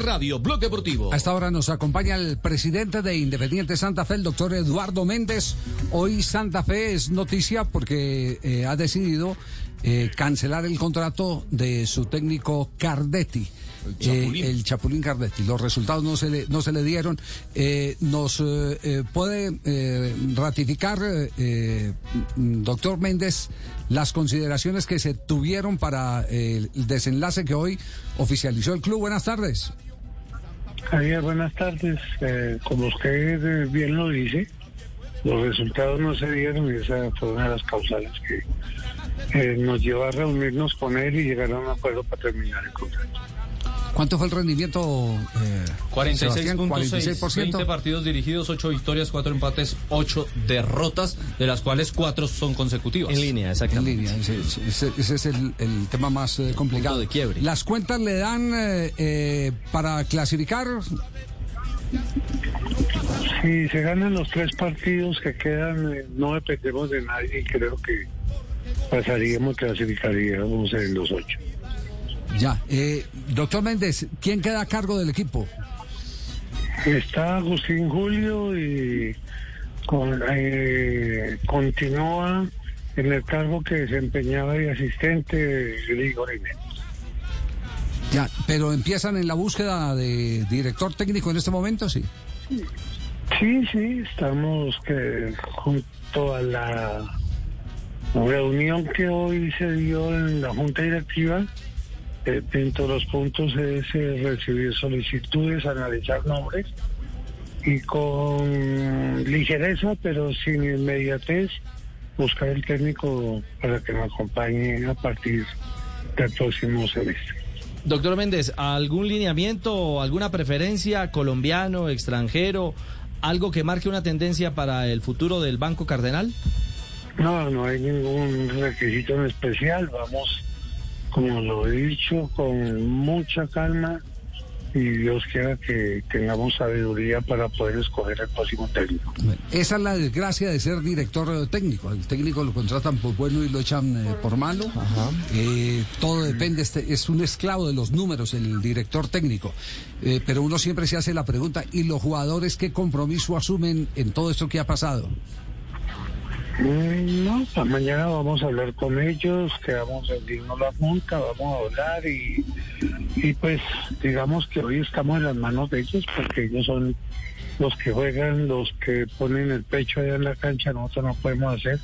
Radio Blog Deportivo. A esta hora nos acompaña el presidente de Independiente Santa Fe, el doctor Eduardo Méndez. Hoy Santa Fe es noticia porque eh, ha decidido eh, cancelar el contrato de su técnico Cardetti. El Chapulín. Eh, el Chapulín Cardetti. Los resultados no se le, no se le dieron. ¿Nos puede ratificar, mm, doctor Méndez, las consideraciones que se tuvieron para el desenlace que hoy oficializó el club? Buenas tardes. Javier, buenas tardes. Eh, como usted bien lo dice, los resultados no se dieron y esa fue una de las causales que eh, nos llevó a reunirnos con él y llegar a un acuerdo para terminar el contrato. ¿Cuánto fue el rendimiento? Eh, 46.6, Sebastián? 20 46%. partidos dirigidos, 8 victorias, 4 empates, 8 derrotas, de las cuales 4 son consecutivas. En línea, En exactamente. línea, ese, ese- ese es el, el tema más eh, complicado. Punto de quiebre. ¿Las cuentas le dan eh, eh, para clasificar? Si se ganan los tres partidos que quedan, eh, no dependemos de nadie y creo que pasaríamos, clasificaríamos en los ocho. Ya. Eh, doctor Méndez, ¿quién queda a cargo del equipo? Está Agustín Julio y con- eh, continúa en el cargo que desempeñaba de asistente Grigor. Ya, pero empiezan en la búsqueda de director técnico en este momento, sí. Sí, sí, estamos que junto a la reunión que hoy se dio en la Junta Directiva, eh, dentro de los puntos es eh, recibir solicitudes, analizar nombres y con ligereza, pero sin inmediatez, buscar el técnico para que me acompañe a partir del próximo semestre. Doctor Méndez, ¿algún lineamiento alguna preferencia colombiano, extranjero, algo que marque una tendencia para el futuro del Banco Cardenal? No, no hay ningún requisito en especial. Vamos, como lo he dicho, con mucha calma y Dios quiera que tengamos sabiduría para poder escoger el próximo técnico. Esa es la desgracia de ser director técnico. El técnico lo contratan por bueno y lo echan eh, por malo. Eh, todo depende, este, es un esclavo de los números el director técnico. Eh, pero uno siempre se hace la pregunta, ¿y los jugadores qué compromiso asumen en todo esto que ha pasado? Mm, No, mañana vamos a hablar con ellos, quedamos en digno la junta, vamos a hablar y, y pues digamos que hoy estamos en las manos de ellos porque ellos son los que juegan, los que ponen el pecho allá en la cancha, nosotros no podemos hacer.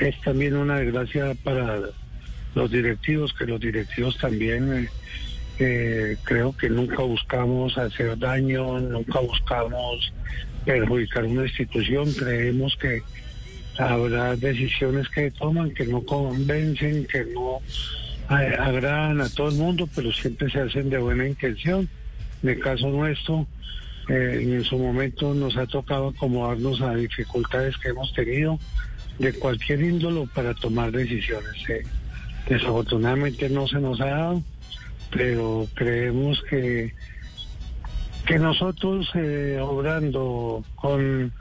Es también una desgracia para los directivos, que los directivos también eh, eh, creo que nunca buscamos hacer daño, nunca buscamos perjudicar una institución, creemos que habrá decisiones que toman que no convencen, que no eh, agradan a todo el mundo, pero siempre se hacen de buena intención. En el caso nuestro, eh, en su momento nos ha tocado acomodarnos a dificultades que hemos tenido de cualquier índolo para tomar decisiones. Desafortunadamente no se nos ha dado, pero creemos que que nosotros eh, obrando con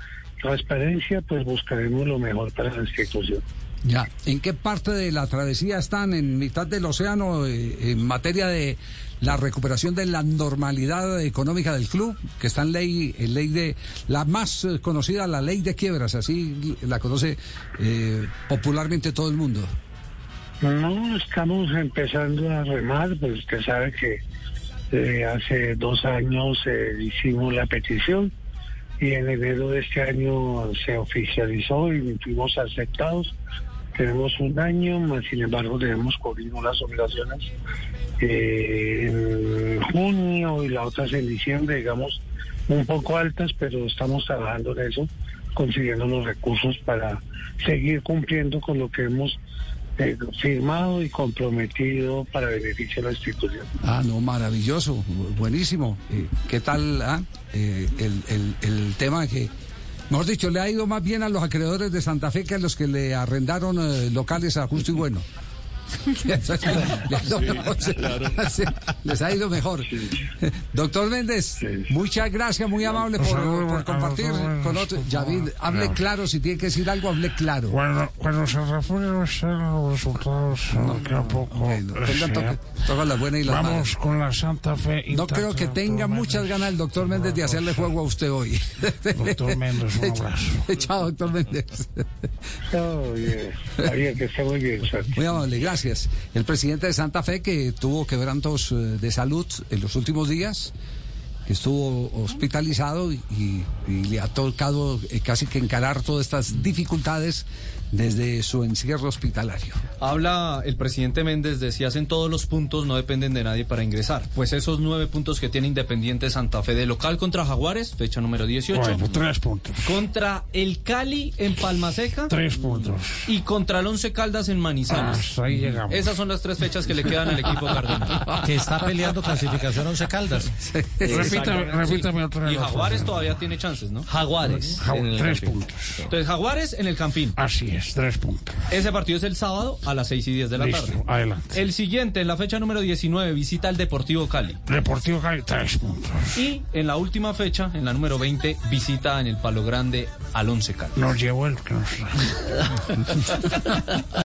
transparencia pues buscaremos lo mejor para la institución. Ya, ¿en qué parte de la travesía están en mitad del océano eh, en materia de la recuperación de la normalidad económica del club, que está en ley, en ley de la más eh, conocida, la ley de quiebras, así la conoce eh, popularmente todo el mundo? No, estamos empezando a remar, pues usted sabe que eh, hace dos años eh, hicimos la petición y en enero de este año se oficializó y fuimos aceptados. Tenemos un año, más sin embargo debemos cubrir unas obligaciones eh, en junio y la otra es en diciembre, digamos, un poco altas, pero estamos trabajando en eso, consiguiendo los recursos para seguir cumpliendo con lo que hemos eh, firmado y comprometido para beneficio de la institución. Ah, no, maravilloso, bu- buenísimo. Eh, ¿Qué tal ah? Eh, el, el- tema que, mejor dicho, le ha ido más bien a los acreedores de Santa Fe que a los que le arrendaron locales a justo y bueno? Les ha ido mejor. Doctor Méndez, muchas gracias, muy amable por, compartir con otros. Yavid, hable claro, si tiene que decir algo, hable claro. Cuando, cuando se refieren los resultados, no, queda poco. toca, la buena y la Vamos con la Santa Fe. No creo que tenga muchas ganas el doctor Méndez de hacerle juego a usted hoy. Doctor Méndez, un abrazo. Chao, doctor Méndez. Que está muy bien, Muy amable, gracias. El presidente de Santa Fe que tuvo quebrantos eh, de salud en los últimos días que estuvo hospitalizado y, le ha tocado eh, casi que encarar todas estas dificultades desde su encierro hospitalario. Habla el presidente Méndez de si hacen todos los puntos, no dependen de nadie para ingresar. Pues esos nueve puntos que tiene Independiente Santa Fe de local contra Jaguares, fecha número 18. Bueno, tres puntos. Contra el Cali en Palmaseca. Tres puntos. Y contra el Once Caldas en Manizales. Ah, ahí llegamos. Esas son las tres fechas que le quedan al equipo cardenal. Que está peleando clasificación Once Caldas. repítame, repítame otra vez. Y Jaguares todavía tiene chances, ¿no? Jaguares. tres puntos. Entonces, Jaguares en el Campín. Así es tres puntos. Ese partido es el sábado a las 6 y 10 de la Listo, tarde. adelante. El siguiente, en la fecha número 19, visita al Deportivo Cali. Deportivo Cali, tres puntos. Y en la última fecha, en la número 20, visita en el Palo Grande al Once Cali. Nos llevó el que nos